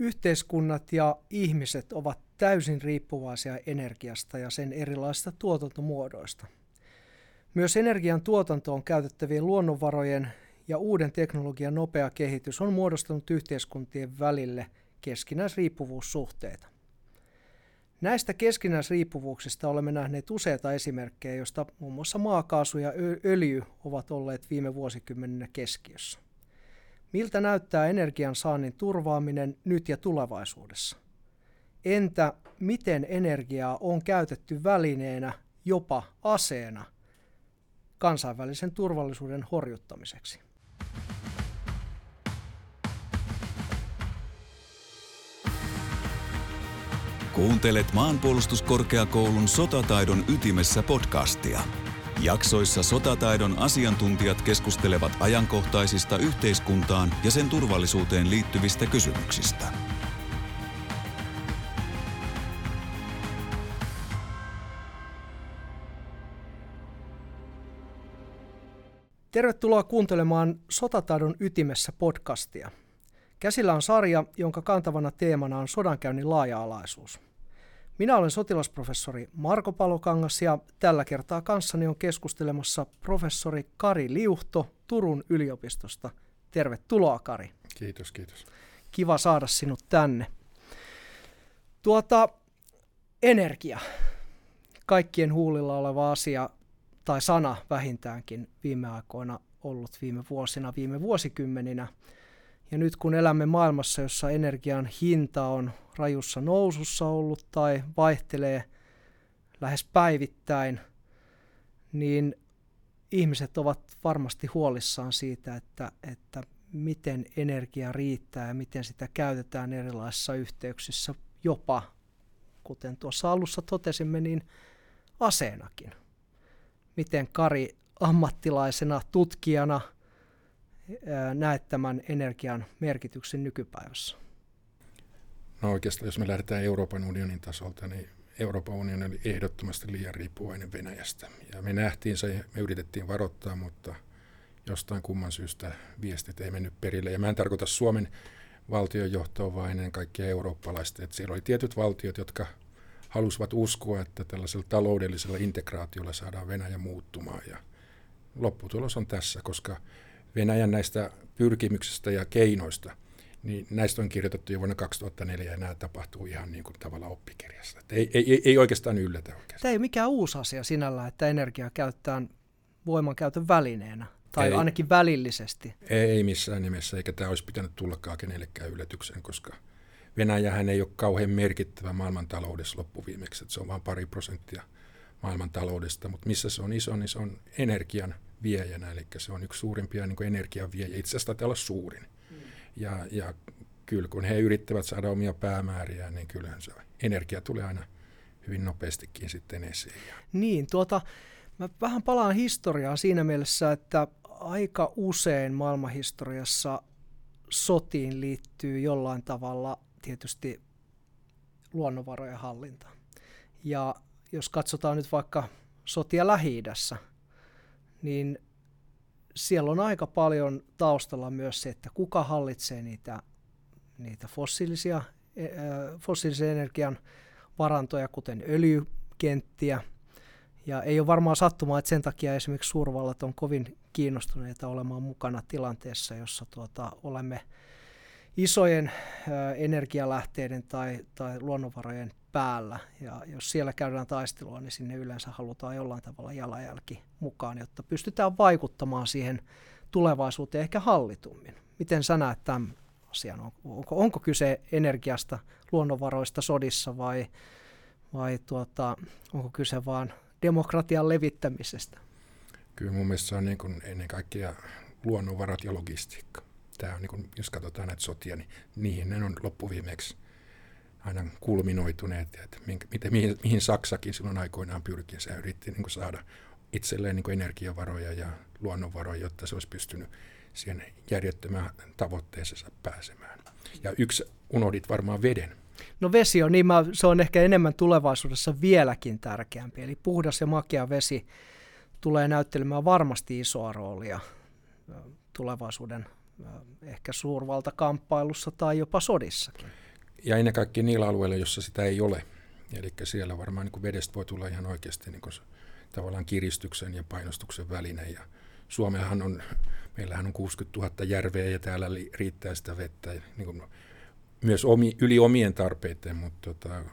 Yhteiskunnat ja ihmiset ovat täysin riippuvaisia energiasta ja sen erilaisista tuotantomuodoista. Myös energian tuotantoon käytettävien luonnonvarojen ja uuden teknologian nopea kehitys on muodostanut yhteiskuntien välille keskinäisriippuvuussuhteita. Näistä keskinäisriippuvuuksista olemme nähneet useita esimerkkejä, joista muun muassa maakaasu ja öljy ovat olleet viime vuosikymmeninä keskiössä. Miltä näyttää energian saannin turvaaminen nyt ja tulevaisuudessa? Entä miten energiaa on käytetty välineenä, jopa aseena, kansainvälisen turvallisuuden horjuttamiseksi? Kuuntelet maanpuolustuskorkeakoulun sotataidon ytimessä podcastia. Jaksoissa sotataidon asiantuntijat keskustelevat ajankohtaisista yhteiskuntaan ja sen turvallisuuteen liittyvistä kysymyksistä. Tervetuloa kuuntelemaan Sotataidon ytimessä podcastia. Käsillä on sarja, jonka kantavana teemana on sodankäynnin laaja-alaisuus. Minä olen sotilasprofessori Marko Palokangas ja tällä kertaa kanssani on keskustelemassa professori Kari Liuhto Turun yliopistosta. Tervetuloa Kari. Kiitos, kiitos. Kiva saada sinut tänne. Tuota, energia. Kaikkien huulilla oleva asia tai sana vähintäänkin viime aikoina ollut viime vuosina, viime vuosikymmeninä – ja nyt kun elämme maailmassa, jossa energian hinta on rajussa nousussa ollut tai vaihtelee lähes päivittäin, niin ihmiset ovat varmasti huolissaan siitä, että, että miten energia riittää ja miten sitä käytetään erilaisissa yhteyksissä, jopa, kuten tuossa alussa totesimme, niin aseenakin. Miten Kari ammattilaisena, tutkijana – näet tämän energian merkityksen nykypäivässä? No oikeastaan, jos me lähdetään Euroopan unionin tasolta, niin Euroopan unioni oli ehdottomasti liian riippuvainen Venäjästä. Ja me nähtiin se, me yritettiin varoittaa, mutta jostain kumman syystä viestit ei mennyt perille. Ja mä en tarkoita Suomen valtionjohtoa, vaan ennen kaikkea eurooppalaista. Että siellä oli tietyt valtiot, jotka halusivat uskoa, että tällaisella taloudellisella integraatiolla saadaan Venäjä muuttumaan. Ja lopputulos on tässä, koska Venäjän näistä pyrkimyksistä ja keinoista, niin näistä on kirjoitettu jo vuonna 2004 ja nämä tapahtuu ihan niin kuin tavalla oppikirjassa. Että ei, ei, ei oikeastaan yllätä oikeastaan. Tämä ei ole mikään uusi asia sinällä, että energiaa käytetään voimankäytön välineenä, tai ei, ainakin välillisesti. Ei missään nimessä, eikä tämä olisi pitänyt tullakaan kenellekään yllätykseen, koska Venäjähän ei ole kauhean merkittävä maailmantaloudessa loppuviimeksi, että se on vain pari prosenttia maailmantaloudesta, mutta missä se on iso, niin se on energian – viejänä, eli se on yksi suurimpia niin energiaviejä, itse asiassa taitaa olla suurin. Mm. Ja, ja kyllä kun he yrittävät saada omia päämääriä, niin kyllähän se energia tulee aina hyvin nopeastikin sitten esiin. Niin, tuota, mä vähän palaan historiaa siinä mielessä, että aika usein maailmanhistoriassa sotiin liittyy jollain tavalla tietysti luonnonvarojen hallinta. Ja jos katsotaan nyt vaikka sotia lähi niin siellä on aika paljon taustalla myös se, että kuka hallitsee niitä, niitä fossiilisia, e, fossiilisen energian varantoja, kuten öljykenttiä. Ja ei ole varmaan sattumaa, että sen takia esimerkiksi suurvallat on kovin kiinnostuneita olemaan mukana tilanteessa, jossa tuota, olemme isojen energialähteiden tai, tai luonnonvarojen päällä. Ja jos siellä käydään taistelua, niin sinne yleensä halutaan jollain tavalla jalanjälki mukaan, jotta pystytään vaikuttamaan siihen tulevaisuuteen ehkä hallitummin. Miten sä näet tämän asian? Onko, onko kyse energiasta, luonnonvaroista sodissa vai, vai tuota, onko kyse vain demokratian levittämisestä? Kyllä mun mielestä se on niin kuin ennen kaikkea luonnonvarat ja logistiikka. Tämä on niin kuin, jos katsotaan näitä sotia, niin niihin ne on loppuviimeksi – aina kulminoituneet, että miten, mihin, mihin Saksakin silloin aikoinaan pyrki. Se yritti niin kuin saada itselleen niin kuin energiavaroja ja luonnonvaroja, jotta se olisi pystynyt siihen järjettömään tavoitteeseensa pääsemään. Ja yksi unohdit varmaan veden. No vesi on, niin mä, se on ehkä enemmän tulevaisuudessa vieläkin tärkeämpi. Eli puhdas ja makea vesi tulee näyttelemään varmasti isoa roolia tulevaisuuden ehkä suurvaltakamppailussa tai jopa sodissakin. Ja ennen kaikkea niillä alueilla, jossa sitä ei ole. Eli siellä varmaan niin kuin vedestä voi tulla ihan oikeasti niin kuin tavallaan kiristyksen ja painostuksen väline. Ja Suomehan on, meillähän on 60 000 järveä ja täällä riittää sitä vettä niin kuin myös omi, yli omien tarpeiden, mutta tota,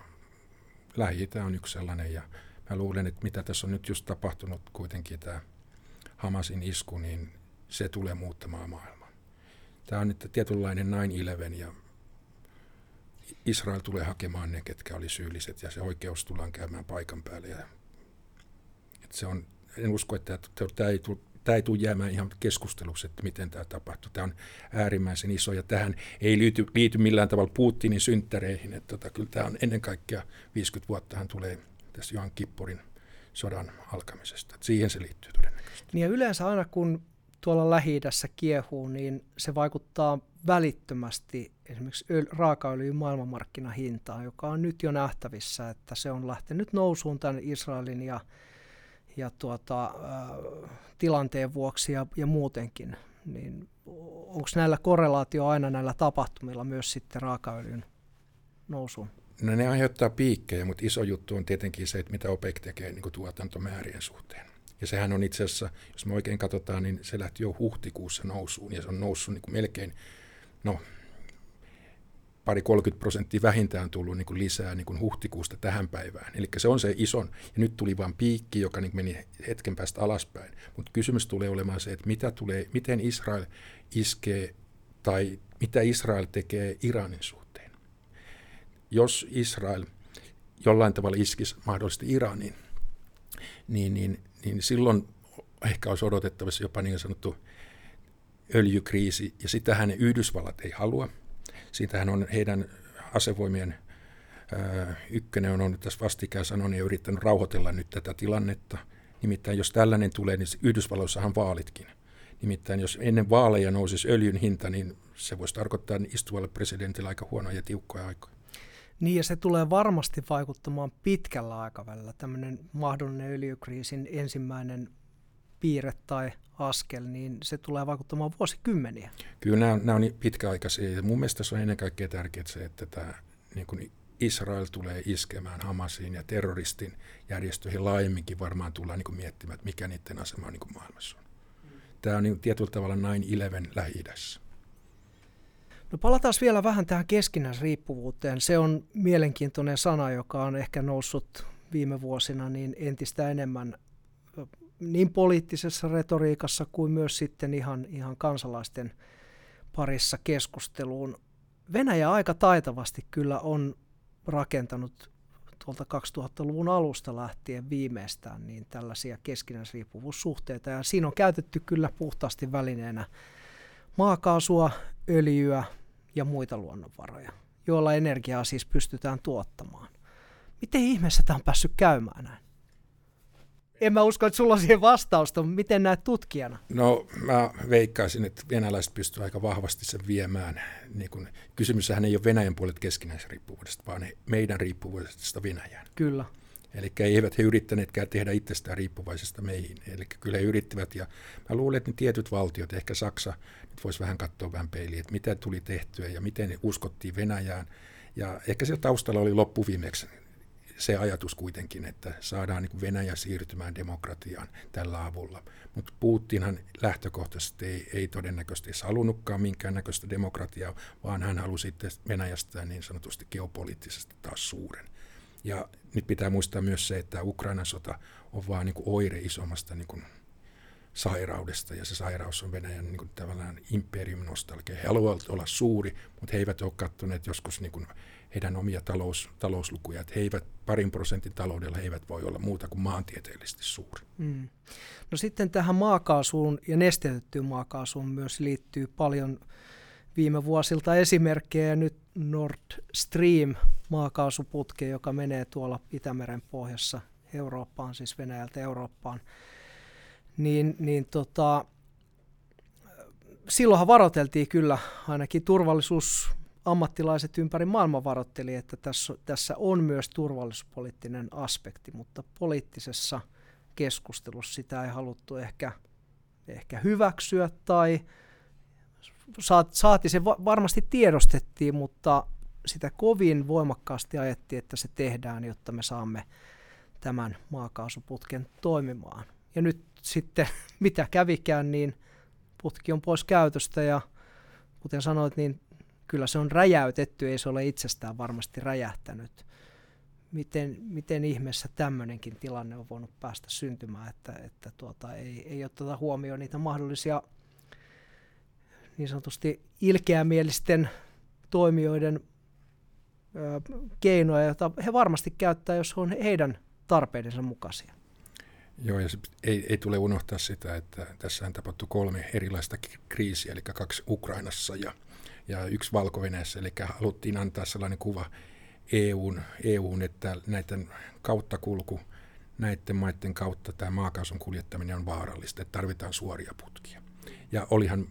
lähi on yksi sellainen. Ja mä luulen, että mitä tässä on nyt just tapahtunut kuitenkin tämä Hamasin isku, niin se tulee muuttamaan maailmaa. Tämä on nyt tietynlainen 9-11 ja Israel tulee hakemaan ne, ketkä oli syylliset ja se oikeus tullaan käymään paikan päälle. Ja, se on, en usko, että tämä ei tule jäämään ihan keskusteluksi, että miten tämä tapahtuu. Tämä on äärimmäisen iso ja tähän ei liity, liity millään tavalla Putinin synttäreihin. Että tota, kyllä tämä on ennen kaikkea 50 vuottahan tulee tässä Johan Kipporin sodan alkamisesta. Että siihen se liittyy todennäköisesti. Niin ja yleensä aina kun tuolla lähi kiehuu, niin se vaikuttaa välittömästi esimerkiksi öl- raakaöljyn maailmanmarkkinahintaan, joka on nyt jo nähtävissä, että se on lähtenyt nousuun tämän Israelin ja, ja tuota, äh, tilanteen vuoksi ja, ja muutenkin. Niin onko näillä korrelaatio aina näillä tapahtumilla myös sitten raakaöljyn nousuun? No ne aiheuttaa piikkejä, mutta iso juttu on tietenkin se, että mitä OPEC tekee niin tuotantomäärien suhteen. Ja sehän on itse asiassa, jos me oikein katsotaan, niin se lähti jo huhtikuussa nousuun ja se on noussut niin kuin melkein, no pari 30 prosenttia vähintään tullut niin kuin lisää niin kuin huhtikuusta tähän päivään. Eli se on se ison, ja nyt tuli vain piikki, joka niin meni hetken päästä alaspäin. Mutta kysymys tulee olemaan se, että mitä tulee, miten Israel iskee tai mitä Israel tekee Iranin suhteen. Jos Israel jollain tavalla iskisi mahdollisesti Iraniin, niin, niin niin silloin ehkä olisi odotettavissa jopa niin sanottu öljykriisi, ja sitähän Yhdysvallat ei halua. Siitähän on heidän asevoimien ykkönen on, on tässä vastikään sanonut ja yrittänyt rauhoitella nyt tätä tilannetta. Nimittäin jos tällainen tulee, niin Yhdysvalloissahan vaalitkin. Nimittäin jos ennen vaaleja nousisi öljyn hinta, niin se voisi tarkoittaa istuvalle presidentille aika huonoja ja tiukkoja aikoja. Niin ja se tulee varmasti vaikuttamaan pitkällä aikavälillä. Tämmöinen mahdollinen öljykriisin ensimmäinen piirre tai askel, niin se tulee vaikuttamaan vuosikymmeniä. Kyllä nämä, nämä on niin pitkäaikaisia. Mun mielestä se on ennen kaikkea tärkeää se, että tämä niin kuin Israel tulee iskemään Hamasiin ja terroristin järjestöihin laajemminkin varmaan tullaan niin kuin miettimään, että mikä niiden asema on niin kuin maailmassa on. Tämä on niin tietyllä tavalla 9-11 Lähi-idässä. No palataan vielä vähän tähän keskinäisriippuvuuteen. Se on mielenkiintoinen sana, joka on ehkä noussut viime vuosina niin entistä enemmän niin poliittisessa retoriikassa kuin myös sitten ihan, ihan kansalaisten parissa keskusteluun. Venäjä aika taitavasti kyllä on rakentanut tuolta 2000-luvun alusta lähtien viimeistään niin tällaisia keskinäisriippuvuussuhteita. Ja siinä on käytetty kyllä puhtaasti välineenä maakaasua, öljyä ja muita luonnonvaroja, joilla energiaa siis pystytään tuottamaan. Miten ihmeessä tämä on päässyt käymään näin? En mä usko, että sulla on siihen vastausta, mutta miten näet tutkijana? No mä veikkaisin, että venäläiset pystyvät aika vahvasti sen viemään. Niin kun, kysymyshän ei ole Venäjän puolet keskinäisriippuvuudesta, vaan meidän riippuvuudesta Venäjään. Kyllä. Eli eivät he yrittäneetkään tehdä itsestään riippuvaisesta meihin. Eli kyllä he yrittivät, ja mä luulen, että ne tietyt valtiot, ehkä Saksa, voisi vähän katsoa vähän peiliin, että mitä tuli tehtyä ja miten uskottiin Venäjään. Ja ehkä siellä taustalla oli loppuviimeksi se ajatus kuitenkin, että saadaan niin Venäjä siirtymään demokratiaan tällä avulla. Mutta Putinhan lähtökohtaisesti ei, ei todennäköisesti halunnutkaan minkäännäköistä demokratiaa, vaan hän halusi sitten Venäjästä niin sanotusti geopoliittisesti taas suuren. Ja nyt pitää muistaa myös se, että Ukrainan sota on vain niin oire isommasta niin sairaudesta, ja se sairaus on Venäjän niin kuin, tavallaan imperium-nostalgia. He haluavat olla suuri, mutta he eivät ole katsoneet joskus niin kuin, heidän omia talous, talouslukuja, että he eivät parin prosentin taloudella he eivät voi olla muuta kuin maantieteellisesti suuri. Mm. No sitten tähän maakaasuun ja nesteytettyyn maakaasuun myös liittyy paljon viime vuosilta esimerkkejä. Nyt Nord Stream maakaasuputke, joka menee tuolla Itämeren pohjassa Eurooppaan, siis Venäjältä Eurooppaan, niin, niin tota, silloinhan varoiteltiin kyllä, ainakin turvallisuusammattilaiset ympäri maailmaa varoitteli, että tässä, tässä on myös turvallisuuspoliittinen aspekti, mutta poliittisessa keskustelussa sitä ei haluttu ehkä, ehkä hyväksyä tai saati se varmasti tiedostettiin, mutta sitä kovin voimakkaasti ajettiin, että se tehdään, jotta me saamme tämän maakaasuputken toimimaan. Ja nyt sitten, mitä kävikään, niin putki on pois käytöstä ja kuten sanoit, niin kyllä se on räjäytetty, ei se ole itsestään varmasti räjähtänyt. Miten, miten ihmeessä tämmöinenkin tilanne on voinut päästä syntymään, että, että tuota, ei, ei oteta huomioon niitä mahdollisia niin sanotusti ilkeämielisten toimijoiden ö, keinoja, joita he varmasti käyttää, jos on heidän tarpeidensa mukaisia. Joo, ja ei, ei tule unohtaa sitä, että tässä on tapahtu kolme erilaista kriisiä, eli kaksi Ukrainassa ja, ja yksi valko eli haluttiin antaa sellainen kuva EUn, EUn että näiden kauttakulku näiden maiden kautta tämä maakaasun kuljettaminen on vaarallista, että tarvitaan suoria putkia. Ja olihan,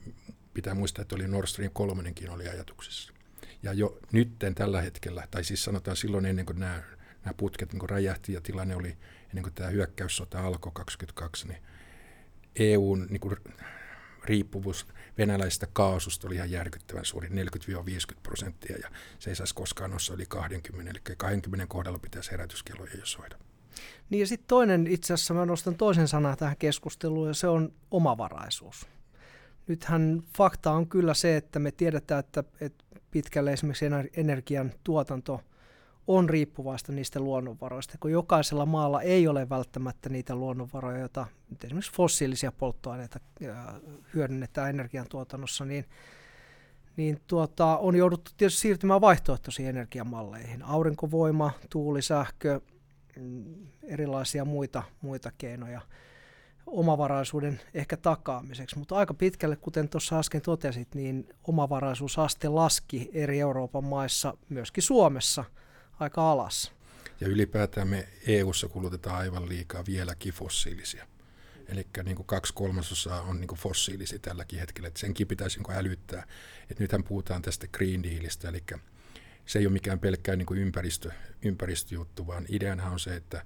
pitää muistaa, että oli Nord Stream 3 oli ajatuksissa. Ja jo nytten tällä hetkellä, tai siis sanotaan silloin ennen kuin nämä, nämä putket niin räjähti ja tilanne oli ennen kuin tämä hyökkäyssota alkoi 22, niin EUn niin kuin riippuvuus venäläisestä kaasusta oli ihan järkyttävän suuri, 40-50 prosenttia, ja se ei saisi koskaan noussa yli 20, eli 20 kohdalla pitäisi herätyskelloja jo soida. Niin ja sitten toinen, itse asiassa mä nostan toisen sanan tähän keskusteluun, ja se on omavaraisuus. Nythän fakta on kyllä se, että me tiedetään, että, että pitkälle esimerkiksi energian tuotanto – on riippuvaista niistä luonnonvaroista, kun jokaisella maalla ei ole välttämättä niitä luonnonvaroja, joita esimerkiksi fossiilisia polttoaineita hyödynnetään energiantuotannossa, niin, niin tuota, on jouduttu tietysti siirtymään vaihtoehtoisiin energiamalleihin. Aurinkovoima, tuulisähkö, mm, erilaisia muita, muita keinoja omavaraisuuden ehkä takaamiseksi, mutta aika pitkälle, kuten tuossa äsken totesit, niin omavaraisuusaste laski eri Euroopan maissa, myöskin Suomessa – aika alas. Ja ylipäätään me EU-ssa kulutetaan aivan liikaa vieläkin fossiilisia. Eli niin kuin kaksi kolmasosaa on niin kuin fossiilisia tälläkin hetkellä. Että senkin pitäisi niin älyttää. Et nythän puhutaan tästä Green Dealista, eli se ei ole mikään pelkkää niin kuin ympäristö, ympäristöjuttu, vaan ideanhan on se, että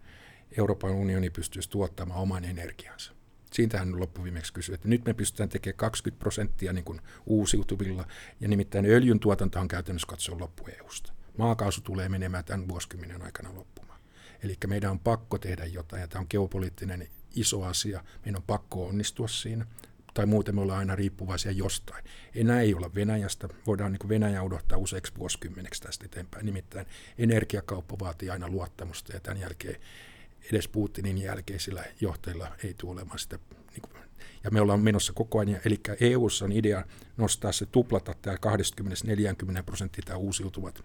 Euroopan unioni pystyisi tuottamaan oman energiansa. Siitähän loppuviimeksi kysyi, että nyt me pystytään tekemään 20 prosenttia niin kuin uusiutuvilla, ja nimittäin öljyn tuotanto on käytännössä katsoa loppu EUsta maakaasu tulee menemään tämän vuosikymmenen aikana loppumaan. Eli meidän on pakko tehdä jotain, ja tämä on geopoliittinen iso asia. Meidän on pakko onnistua siinä, tai muuten me ollaan aina riippuvaisia jostain. Enää ei olla Venäjästä, voidaan niin Venäjä odottaa useiksi vuosikymmeneksi tästä eteenpäin. Nimittäin energiakauppa vaatii aina luottamusta, ja tämän jälkeen edes Putinin jälkeisillä johtajilla ei tule olemaan sitä niin kuin, ja me ollaan menossa koko ajan, eli EU:ssa on idea nostaa se tuplata tämä 20-40 prosenttia tämä uusiutuvat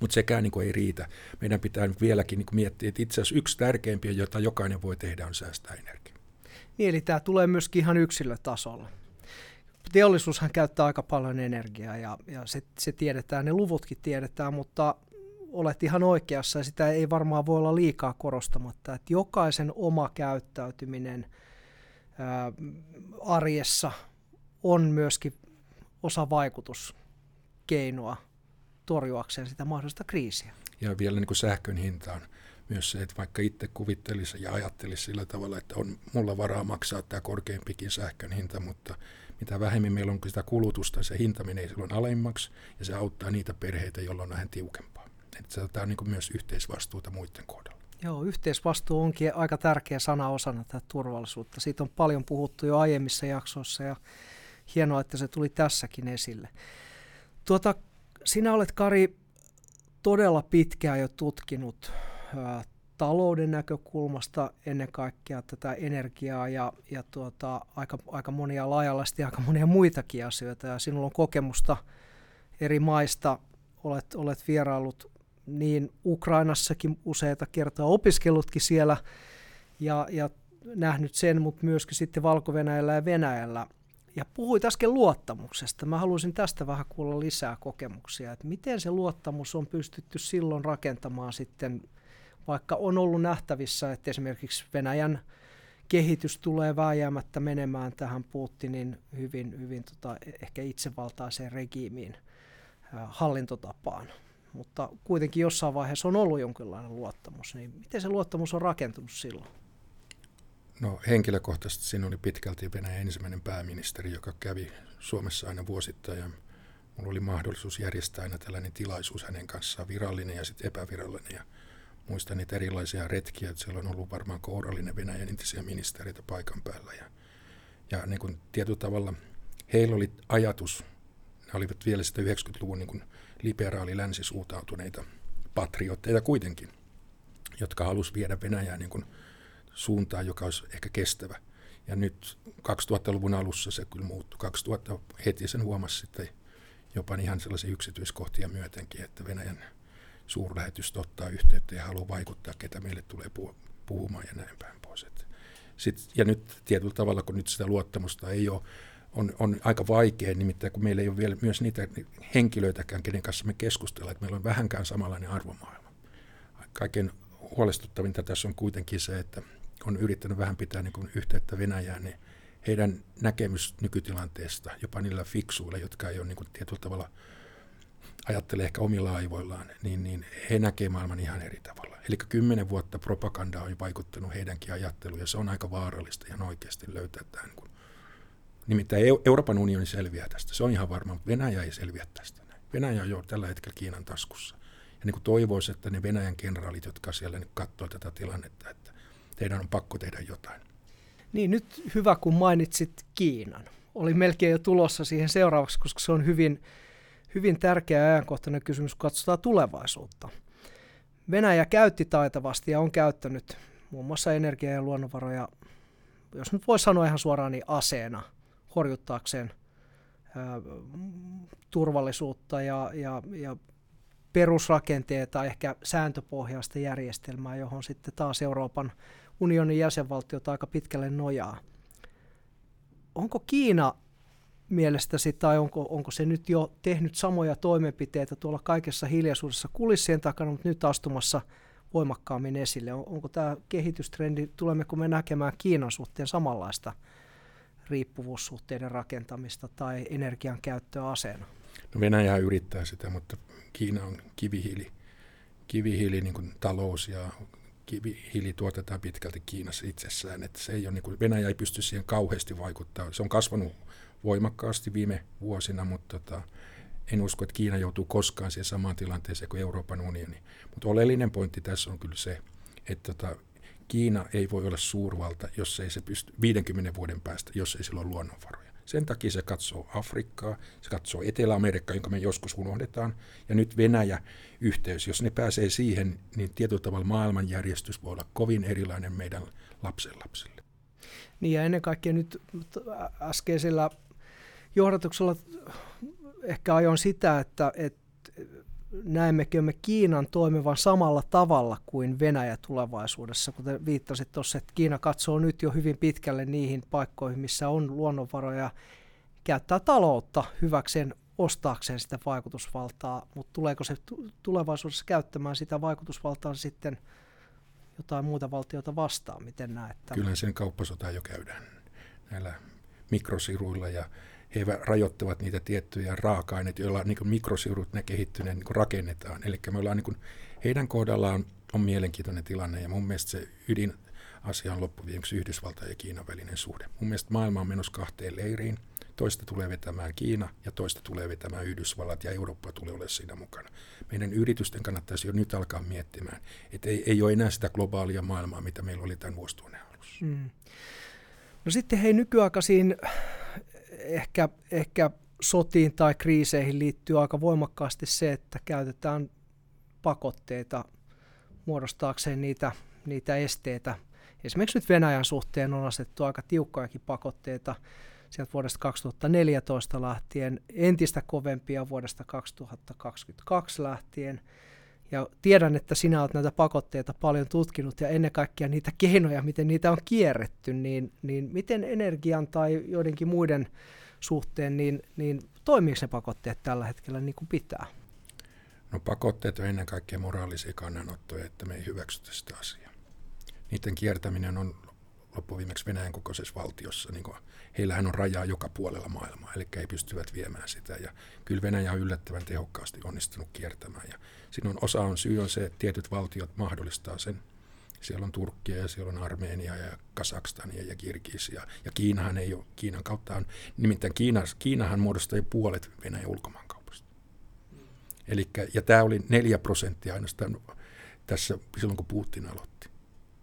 mutta sekään niin ei riitä. Meidän pitää vieläkin niin miettiä, että itse asiassa yksi tärkeimpiä, jota jokainen voi tehdä, on säästää energiaa. Niin, eli tämä tulee myöskin ihan yksilötasolla. Teollisuushan käyttää aika paljon energiaa ja, ja se, se tiedetään, ne luvutkin tiedetään, mutta olet ihan oikeassa ja sitä ei varmaan voi olla liikaa korostamatta, että jokaisen oma käyttäytyminen ää, arjessa on myöskin osa vaikutuskeinoa torjuakseen sitä mahdollista kriisiä. Ja vielä niin kuin sähkön hinta on myös se, että vaikka itse kuvittelisi ja ajattelisi sillä tavalla, että on mulla varaa maksaa tämä korkeampikin sähkön hinta, mutta mitä vähemmän meillä on sitä kulutusta, se hinta menee silloin alemmaksi ja se auttaa niitä perheitä, joilla on vähän tiukempaa. Että tämä on niin myös yhteisvastuuta muiden kohdalla. Joo, yhteisvastuu onkin aika tärkeä sana osana tätä turvallisuutta. Siitä on paljon puhuttu jo aiemmissa jaksoissa ja hienoa, että se tuli tässäkin esille. Tuota, sinä olet, Kari, todella pitkään jo tutkinut ä, talouden näkökulmasta ennen kaikkea tätä energiaa ja, ja tuota, aika, aika monia laajasti aika monia muitakin asioita. Ja sinulla on kokemusta eri maista, olet, olet vieraillut niin Ukrainassakin useita kertaa, opiskellutkin siellä ja, ja nähnyt sen, mutta myöskin sitten valko ja Venäjällä – ja puhuit äsken luottamuksesta. Mä haluaisin tästä vähän kuulla lisää kokemuksia, että miten se luottamus on pystytty silloin rakentamaan sitten, vaikka on ollut nähtävissä, että esimerkiksi Venäjän kehitys tulee vääjäämättä menemään tähän Putinin hyvin, hyvin tota, ehkä itsevaltaiseen regiimiin, hallintotapaan. Mutta kuitenkin jossain vaiheessa on ollut jonkinlainen luottamus. Niin miten se luottamus on rakentunut silloin? No henkilökohtaisesti siinä oli pitkälti Venäjän ensimmäinen pääministeri, joka kävi Suomessa aina vuosittain ja mulla oli mahdollisuus järjestää aina tällainen tilaisuus hänen kanssaan, virallinen ja sitten epävirallinen. Ja muistan niitä erilaisia retkiä, että siellä on ollut varmaan kourallinen Venäjän entisiä ministeriöitä paikan päällä. Ja, ja niin kuin tietyllä tavalla heillä oli ajatus, ne olivat vielä sitä 90-luvun niin liberaali länsisuuntautuneita patriotteita kuitenkin, jotka halusivat viedä Venäjää niin kuin suuntaan, joka olisi ehkä kestävä. Ja nyt 2000-luvun alussa se kyllä muuttui. 2000 heti sen huomasi sitten jopa ihan sellaisia yksityiskohtia myötenkin, että Venäjän suurlähetystö ottaa yhteyttä ja haluaa vaikuttaa, ketä meille tulee puhumaan ja näin päin pois. Sit, ja nyt tietyllä tavalla, kun nyt sitä luottamusta ei ole, on, on aika vaikea, nimittäin kun meillä ei ole vielä myös niitä henkilöitäkään, kenen kanssa me keskustellaan, että meillä on vähänkään samanlainen arvomaailma. Kaiken huolestuttavinta tässä on kuitenkin se, että on yrittänyt vähän pitää niin kuin yhteyttä Venäjään, niin heidän näkemys nykytilanteesta, jopa niillä fiksuilla, jotka ei ole niin kuin tietyllä tavalla ajattele ehkä omilla aivoillaan, niin, niin he näkevät maailman ihan eri tavalla. Eli kymmenen vuotta propaganda on vaikuttanut heidänkin ajatteluun, ja se on aika vaarallista ihan oikeasti löytää tämän. Kun nimittäin Euroopan unioni selviää tästä, se on ihan varma, Venäjä ei selviä tästä. Venäjä on jo tällä hetkellä Kiinan taskussa. Ja niin kuin toivoisi, että ne Venäjän kenraalit, jotka siellä nyt tätä tilannetta, että teidän on pakko tehdä jotain. Niin, nyt hyvä kun mainitsit Kiinan. Oli melkein jo tulossa siihen seuraavaksi, koska se on hyvin, hyvin tärkeä ajankohtainen kysymys, kun katsotaan tulevaisuutta. Venäjä käytti taitavasti ja on käyttänyt muun muassa energiaa ja luonnonvaroja, jos nyt voi sanoa ihan suoraan, niin aseena horjuttaakseen ää, turvallisuutta ja, ja, ja perusrakenteita, ehkä sääntöpohjaista järjestelmää, johon sitten taas Euroopan unionin jäsenvaltiot aika pitkälle nojaa. Onko Kiina mielestäsi tai onko, onko se nyt jo tehnyt samoja toimenpiteitä tuolla kaikessa hiljaisuudessa kulissien takana, mutta nyt astumassa voimakkaammin esille? On, onko tämä kehitystrendi, tulemmeko me näkemään Kiinan suhteen samanlaista riippuvuussuhteiden rakentamista tai energian käyttöä aseena? No Venäjä yrittää sitä, mutta Kiina on kivihiili, kivihiili niin talous ja kivihiili tuotetaan pitkälti Kiinassa itsessään. Että se ei ole, niin kuin, Venäjä ei pysty siihen kauheasti vaikuttaa. Se on kasvanut voimakkaasti viime vuosina, mutta tota, en usko, että Kiina joutuu koskaan siihen samaan tilanteeseen kuin Euroopan unioni. Mutta oleellinen pointti tässä on kyllä se, että tota, Kiina ei voi olla suurvalta, jos ei se pysty 50 vuoden päästä, jos ei sillä ole luonnonvaroja. Sen takia se katsoo Afrikkaa, se katsoo Etelä-Amerikkaa, jonka me joskus unohdetaan, ja nyt Venäjä-yhteys. Jos ne pääsee siihen, niin tietyllä tavalla maailmanjärjestys voi olla kovin erilainen meidän lapsenlapsille. Niin ja ennen kaikkea nyt äskeisellä johdatuksella ehkä ajoin sitä, että, että näemmekö me Kiinan toimivan samalla tavalla kuin Venäjä tulevaisuudessa, kuten viittasit tuossa, että Kiina katsoo nyt jo hyvin pitkälle niihin paikkoihin, missä on luonnonvaroja, käyttää taloutta hyväkseen ostaakseen sitä vaikutusvaltaa, mutta tuleeko se tulevaisuudessa käyttämään sitä vaikutusvaltaa sitten jotain muuta valtiota vastaan, miten näet Kyllä sen kauppasota jo käydään näillä mikrosiruilla ja he rajoittavat niitä tiettyjä raaka-aineita, joilla niin mikrosirut ne kehittyneen niin rakennetaan. Eli me ollaan niin kuin, heidän kohdallaan on mielenkiintoinen tilanne ja mun mielestä se ydin asia on loppuviimeksi Yhdysvaltain ja Kiinan välinen suhde. Mun mielestä maailma on menossa kahteen leiriin. Toista tulee vetämään Kiina ja toista tulee vetämään Yhdysvallat ja Eurooppa tulee olemaan siinä mukana. Meidän yritysten kannattaisi jo nyt alkaa miettimään, että ei, ei ole enää sitä globaalia maailmaa, mitä meillä oli tämän vuosituhannen alussa. Mm. No sitten hei nykyaikaisiin ehkä, ehkä sotiin tai kriiseihin liittyy aika voimakkaasti se, että käytetään pakotteita muodostaakseen niitä, niitä esteitä. Esimerkiksi nyt Venäjän suhteen on asettu aika tiukkojakin pakotteita sieltä vuodesta 2014 lähtien, entistä kovempia vuodesta 2022 lähtien. Ja tiedän, että sinä olet näitä pakotteita paljon tutkinut ja ennen kaikkea niitä keinoja, miten niitä on kierretty, niin, niin miten energian tai joidenkin muiden suhteen, niin, niin toimiiko ne pakotteet tällä hetkellä niin kuin pitää? No pakotteet on ennen kaikkea moraalisia kannanottoja, että me ei hyväksytä sitä asiaa. Niiden kiertäminen on loppuviimeksi Venäjän kokoisessa valtiossa, niin heillähän on rajaa joka puolella maailmaa, eli ei pystyvät viemään sitä. Ja kyllä Venäjä on yllättävän tehokkaasti onnistunut kiertämään. Ja siinä on osa on syy on se, että tietyt valtiot mahdollistaa sen. Siellä on Turkkia ja siellä on Armeenia ja Kasakstania ja Kirgisia. Ja Kiinahan ei ole, Kiinan kautta on, nimittäin Kiina, Kiinahan muodostaa puolet Venäjän ulkomaankaupasta Elikkä, ja tämä oli 4 prosenttia ainoastaan tässä silloin, kun Putin aloitti.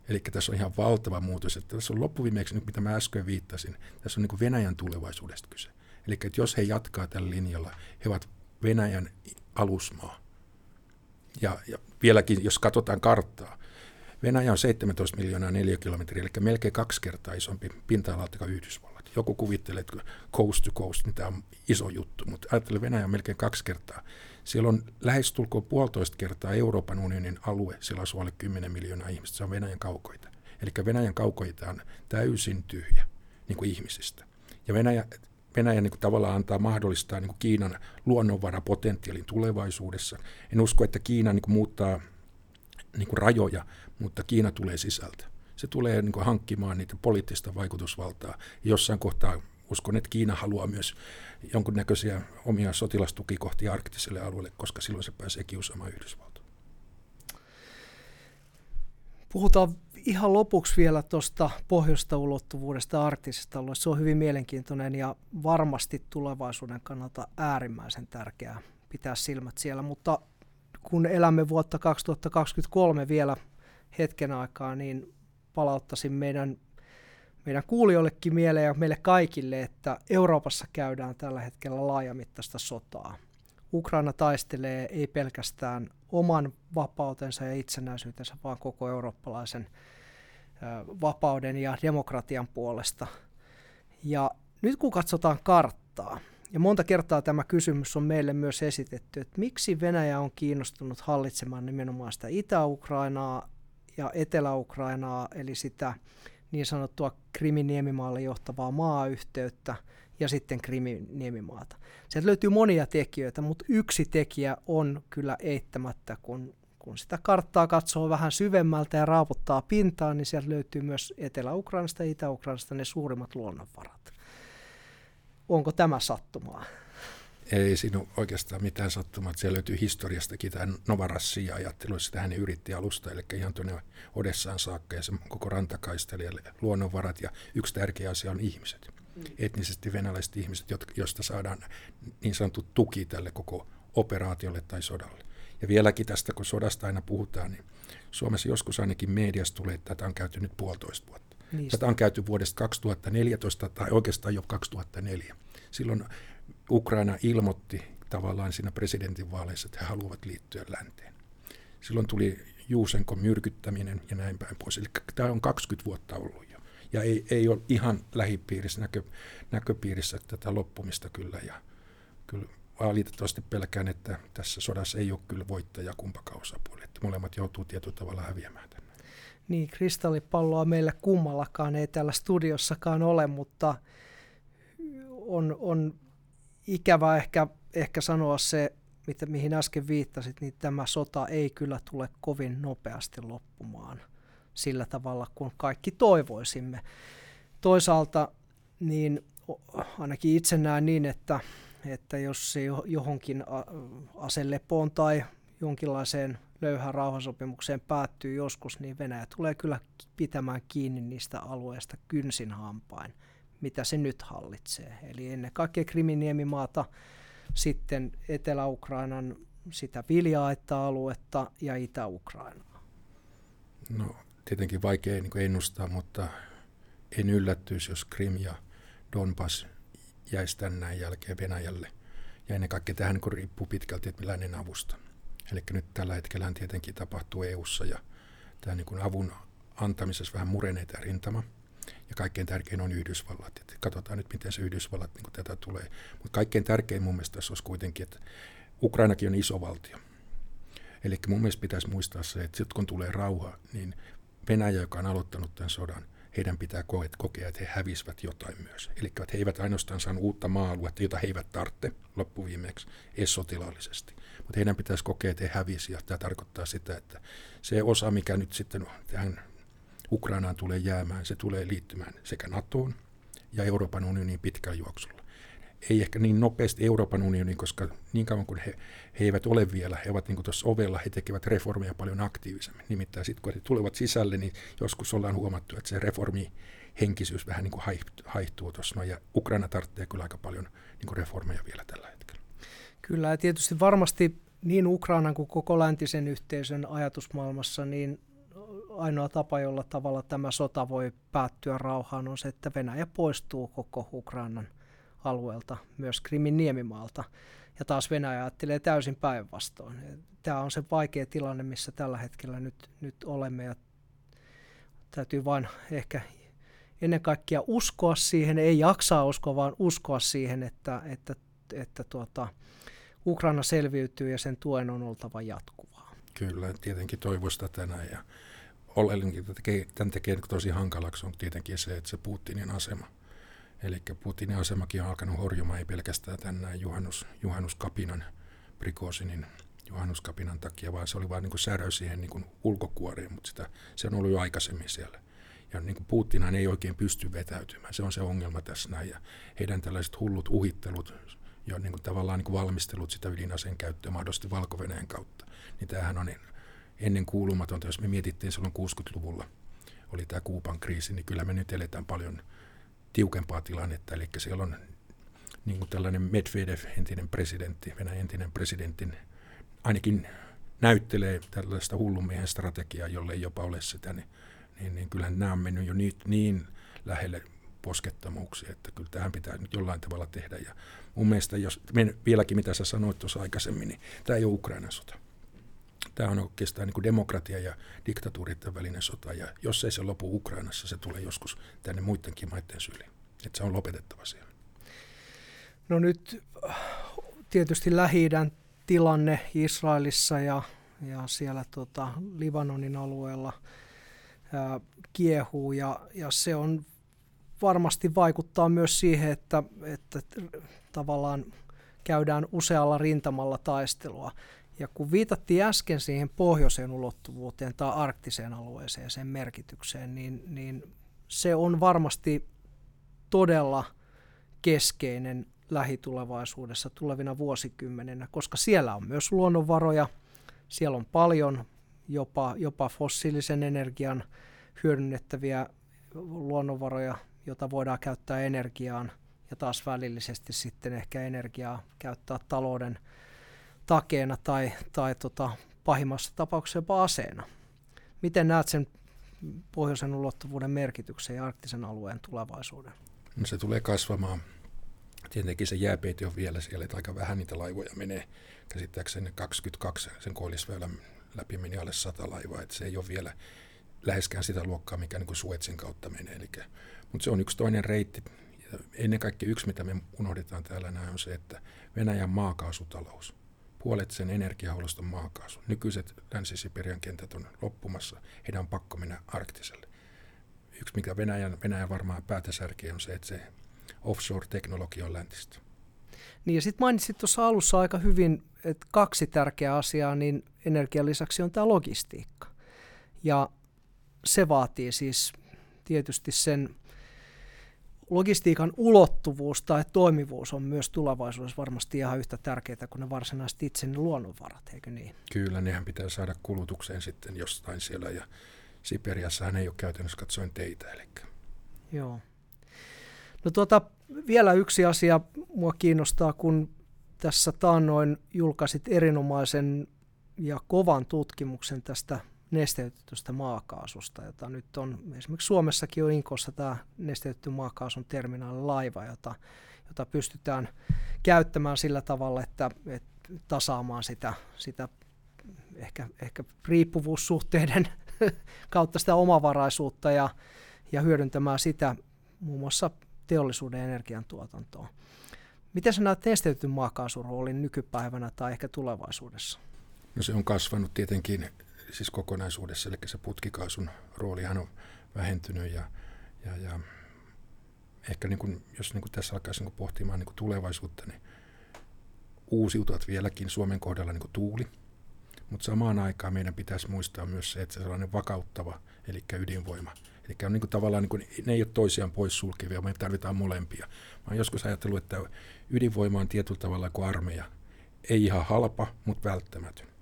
Eli tässä on ihan valtava muutos. Että tässä on loppuviimeksi, mitä mä äsken viittasin, tässä on niin Venäjän tulevaisuudesta kyse. Eli että jos he jatkaa tällä linjalla, he ovat Venäjän alusmaa. Ja, ja vieläkin, jos katsotaan karttaa, Venäjä on 17 miljoonaa neliökilometriä, eli melkein kaksi kertaa isompi pinta-alalta kuin Yhdysvallat. Joku kuvittelee, että coast to coast, mitä on iso juttu, mutta ajattelen Venäjä on melkein kaksi kertaa. Siellä on lähestulkoon puolitoista kertaa Euroopan unionin alue, siellä asuu alle 10 miljoonaa ihmistä, se on Venäjän kaukoita. Eli Venäjän kaukoita on täysin tyhjä niin kuin ihmisistä. Ja Venäjä, Venäjä niin kuin tavallaan antaa mahdollistaa niin kuin Kiinan luonnonvarapotentiaalin tulevaisuudessa. En usko, että Kiina niin kuin muuttaa niin kuin rajoja, mutta Kiina tulee sisältä. Se tulee niin kuin hankkimaan niitä poliittista vaikutusvaltaa. Jossain kohtaa uskon, että Kiina haluaa myös jonkunnäköisiä omia sotilastukikohtia arktiselle alueelle, koska silloin se pääsee kiusaamaan Yhdysvaltoja. Puhutaan ihan lopuksi vielä tuosta pohjoista ulottuvuudesta arktisesta alueesta. Se on hyvin mielenkiintoinen ja varmasti tulevaisuuden kannalta äärimmäisen tärkeää pitää silmät siellä, mutta kun elämme vuotta 2023 vielä hetken aikaa, niin palauttaisin meidän, meidän kuulijoillekin mieleen ja meille kaikille, että Euroopassa käydään tällä hetkellä laajamittaista sotaa. Ukraina taistelee ei pelkästään oman vapautensa ja itsenäisyytensä, vaan koko eurooppalaisen vapauden ja demokratian puolesta. Ja nyt kun katsotaan karttaa, ja monta kertaa tämä kysymys on meille myös esitetty, että miksi Venäjä on kiinnostunut hallitsemaan nimenomaan sitä Itä-Ukrainaa ja Etelä-Ukrainaa, eli sitä niin sanottua Kriminiemimaalle johtavaa maayhteyttä ja sitten Kriminiemimaata. Sieltä löytyy monia tekijöitä, mutta yksi tekijä on kyllä eittämättä, kun, kun sitä karttaa katsoo vähän syvemmältä ja raaputtaa pintaa, niin sieltä löytyy myös Etelä-Ukrainasta ja Itä-Ukrainasta ne suurimmat luonnonvarat. Onko tämä sattumaa? Ei siinä ole oikeastaan mitään sattumaa. Siellä löytyy historiastakin tämä Novarassia ajattelu, sitä hän yritti alusta, eli ihan tuonne Odessaan saakka ja se koko rantakaistelijalle luonnonvarat. Ja yksi tärkeä asia on ihmiset, mm. etnisesti venäläiset ihmiset, joista saadaan niin sanottu tuki tälle koko operaatiolle tai sodalle. Ja vieläkin tästä, kun sodasta aina puhutaan, niin Suomessa joskus ainakin mediassa tulee, että tätä on käyty nyt puolitoista vuotta. Niistä. Tätä on käyty vuodesta 2014 tai oikeastaan jo 2004. Silloin Ukraina ilmoitti tavallaan siinä presidentinvaaleissa, että he haluavat liittyä länteen. Silloin tuli Juusenko myrkyttäminen ja näin päin pois. Eli tämä on 20 vuotta ollut jo. Ja ei, ei ole ihan lähipiirissä, näkö, näköpiirissä tätä loppumista kyllä. Ja kyllä valitettavasti pelkään, että tässä sodassa ei ole kyllä voittaja kumpakaan osapuoli. Että molemmat joutuu tietyllä tavalla häviämään tänne. Niin, kristallipalloa meillä kummallakaan ei täällä studiossakaan ole, mutta on, on ikävä ehkä, ehkä sanoa se, mitä, mihin äsken viittasit, niin tämä sota ei kyllä tule kovin nopeasti loppumaan sillä tavalla, kuin kaikki toivoisimme. Toisaalta niin ainakin itse näen niin, että, että jos se johonkin aselepoon tai jonkinlaiseen löyhään rauhansopimukseen päättyy joskus, niin Venäjä tulee kyllä pitämään kiinni niistä alueista kynsin hampain – mitä se nyt hallitsee. Eli ennen kaikkea Kriminiemimaata, sitten Etelä-Ukrainan sitä vilja-aluetta ja Itä-Ukrainaa. No tietenkin vaikea niin ennustaa, mutta en yllättyisi, jos Krim ja Donbass jäisi tänään jälkeen Venäjälle. Ja ennen kaikkea tähän niin riippuu pitkälti että lännen avusta. Eli nyt tällä hetkellä tietenkin tapahtuu EU:ssa ja tämä niin avun antamisessa vähän murenee tämä rintama – ja kaikkein tärkein on Yhdysvallat. Et katsotaan nyt, miten se Yhdysvallat niin tätä tulee. Mutta kaikkein tärkein mun mielestä tässä olisi kuitenkin, että Ukrainakin on iso valtio. Eli mun mielestä pitäisi muistaa se, että sitten kun tulee rauha, niin Venäjä, joka on aloittanut tämän sodan, heidän pitää kokea, että he hävisivät jotain myös. Eli he eivät ainoastaan saa uutta maa-aluetta, jota he eivät tarvitse loppuviimeksi, edes sotilaallisesti. Mutta heidän pitäisi kokea, että he hävisivät. Tämä tarkoittaa sitä, että se osa, mikä nyt sitten tähän Ukrainaan tulee jäämään, se tulee liittymään sekä NATOon ja Euroopan unioniin pitkällä juoksulla. Ei ehkä niin nopeasti Euroopan unioniin, koska niin kauan kuin he, he eivät ole vielä, he ovat niin tuossa ovella, he tekevät reformeja paljon aktiivisemmin. Nimittäin sitten kun he tulevat sisälle, niin joskus ollaan huomattu, että se reformi henkisyys vähän niin kuin haihtuu tuossa. Ja Ukraina tarvitsee kyllä aika paljon niin kuin reformeja vielä tällä hetkellä. Kyllä, ja tietysti varmasti niin Ukrainan kuin koko läntisen yhteisön ajatusmaailmassa, niin ainoa tapa, jolla tavalla tämä sota voi päättyä rauhaan, on se, että Venäjä poistuu koko Ukrainan alueelta, myös Krimin niemimaalta. Ja taas Venäjä ajattelee täysin päinvastoin. Tämä on se vaikea tilanne, missä tällä hetkellä nyt, nyt olemme. Ja täytyy vain ehkä ennen kaikkea uskoa siihen, ei jaksaa uskoa, vaan uskoa siihen, että, että, että tuota, Ukraina selviytyy ja sen tuen on oltava jatkuvaa. Kyllä, tietenkin toivoista tänään ja oleellinen, tämän tekee tosi hankalaksi on tietenkin se, että se Putinin asema. Eli Putinin asemakin on alkanut horjumaan, ei pelkästään tänään juhannus, juhannuskapinan, Prikosinin juhannuskapinan takia, vaan se oli vain niin säröys siihen niin ulkokuoreen, mutta sitä, se on ollut jo aikaisemmin siellä. Ja niin kuin Putinhan ei oikein pysty vetäytymään, se on se ongelma tässä näin. Ja heidän tällaiset hullut uhittelut, jo niin kuin tavallaan niin kuin valmistelut sitä ydinaseen käyttöä mahdollisesti valko kautta, niin tämähän on ennen kuulumatonta, jos me mietittiin silloin 60-luvulla, oli tämä Kuupan kriisi, niin kyllä me nyt eletään paljon tiukempaa tilannetta. Eli siellä on niin kuin tällainen Medvedev, entinen presidentti, Venäjän entinen presidentin, ainakin näyttelee tällaista hullumiehen strategiaa, jolle ei jopa ole sitä, niin, niin, niin kyllähän nämä on mennyt jo niin, niin lähelle poskettomuuksia, että kyllä tähän pitää nyt jollain tavalla tehdä. Ja mun mielestä, jos, vieläkin mitä sä sanoit tuossa aikaisemmin, niin tämä ei ole Ukrainan sota. Tämä on oikeastaan niin demokratia ja diktatuuritten välinen sota, ja jos ei se lopu Ukrainassa, se tulee joskus tänne muidenkin maiden syliin. Että se on lopetettava siellä. No nyt tietysti lähi tilanne Israelissa ja, ja siellä tota, Libanonin alueella ää, kiehuu, ja, ja se on varmasti vaikuttaa myös siihen, että, että tavallaan käydään usealla rintamalla taistelua. Ja kun viitattiin äsken siihen pohjoiseen ulottuvuuteen tai arktiseen alueeseen, sen merkitykseen, niin, niin se on varmasti todella keskeinen lähitulevaisuudessa tulevina vuosikymmeninä, koska siellä on myös luonnonvaroja, siellä on paljon jopa, jopa fossiilisen energian hyödynnettäviä luonnonvaroja, jota voidaan käyttää energiaan ja taas välillisesti sitten ehkä energiaa käyttää talouden takeena tai, tai tota, pahimmassa tapauksessa jopa aseena. Miten näet sen pohjoisen ulottuvuuden merkityksen ja arktisen alueen tulevaisuuden? No se tulee kasvamaan. Tietenkin se jääpeite on vielä siellä, että aika vähän niitä laivoja menee. Käsittääkseni 22 sen koillisväylän läpi meni alle 100 laivaa, että se ei ole vielä läheskään sitä luokkaa, mikä niin kuin Suetsin kautta menee. Eli, mutta se on yksi toinen reitti. Ja ennen kaikkea yksi, mitä me unohdetaan täällä näin, on se, että Venäjän maakaasutalous – puolet sen energiahuollosta maakaasu. Nykyiset Länsi-Siberian kentät on loppumassa, heidän on pakko mennä arktiselle. Yksi, mikä Venäjän, Venäjän varmaan päätäsärkeä on se, että se offshore-teknologia on läntistä. Niin ja sitten mainitsit tuossa alussa aika hyvin, että kaksi tärkeää asiaa, niin energian lisäksi on tämä logistiikka. Ja se vaatii siis tietysti sen logistiikan ulottuvuus tai toimivuus on myös tulevaisuudessa varmasti ihan yhtä tärkeää kuin ne varsinaiset itse ne luonnonvarat, eikö niin? Kyllä, nehän pitää saada kulutukseen sitten jostain siellä ja Siperiassahan ei ole käytännössä katsoen teitä. Eli. Joo. No tuota, vielä yksi asia mua kiinnostaa, kun tässä taannoin julkaisit erinomaisen ja kovan tutkimuksen tästä nesteytetystä maakaasusta, jota nyt on esimerkiksi Suomessakin on Inkossa tämä nesteytetty maakaasun terminaalilaiva, jota, jota pystytään käyttämään sillä tavalla, että, että tasaamaan sitä, sitä ehkä, ehkä riippuvuussuhteiden kautta sitä omavaraisuutta ja, ja hyödyntämään sitä muun muassa teollisuuden energiantuotantoon. Miten sä näet nesteytetyn maakaasun roolin nykypäivänä tai ehkä tulevaisuudessa? No se on kasvanut tietenkin siis kokonaisuudessa, eli se putkikaasun roolihan on vähentynyt ja, ja, ja ehkä niin kuin, jos niin kuin tässä alkaisi niin kuin pohtimaan niin kuin tulevaisuutta, niin uusiutuvat vieläkin Suomen kohdalla niin kuin tuuli, mutta samaan aikaan meidän pitäisi muistaa myös se, että se sellainen vakauttava, eli ydinvoima. Eli on niin kuin tavallaan, niin kuin, ne ei ole toisiaan poissulkevia, me tarvitaan molempia. Mä olen joskus ajatellut, että ydinvoima on tietyllä tavalla kuin armeija. Ei ihan halpa, mutta välttämätön.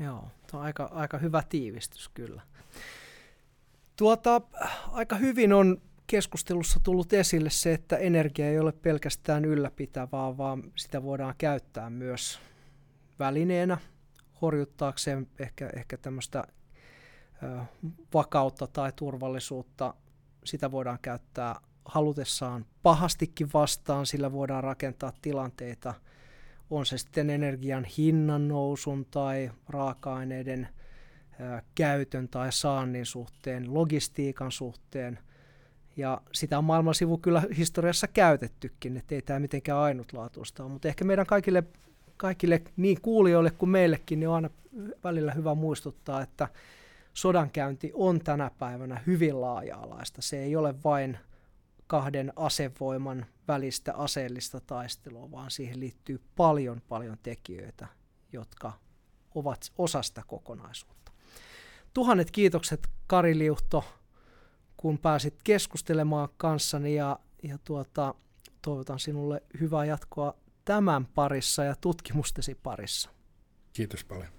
Joo, tuo on aika, aika hyvä tiivistys kyllä. Tuota, aika hyvin on keskustelussa tullut esille se, että energia ei ole pelkästään ylläpitävää, vaan sitä voidaan käyttää myös välineenä horjuttaakseen ehkä, ehkä tämmöistä vakautta tai turvallisuutta. Sitä voidaan käyttää halutessaan pahastikin vastaan, sillä voidaan rakentaa tilanteita, on se sitten energian hinnan nousun tai raaka-aineiden käytön tai saannin suhteen, logistiikan suhteen. Ja sitä on maailman sivu kyllä historiassa käytettykin, että ei tämä mitenkään ainutlaatuista ole. Mutta ehkä meidän kaikille kaikille niin kuulijoille kuin meillekin niin on aina välillä hyvä muistuttaa, että sodankäynti on tänä päivänä hyvin laaja-alaista. Se ei ole vain kahden asevoiman välistä aseellista taistelua, vaan siihen liittyy paljon paljon tekijöitä, jotka ovat osasta kokonaisuutta. Tuhannet kiitokset Kari Liuhto, kun pääsit keskustelemaan kanssani ja, ja tuota, toivotan sinulle hyvää jatkoa tämän parissa ja tutkimustesi parissa. Kiitos paljon.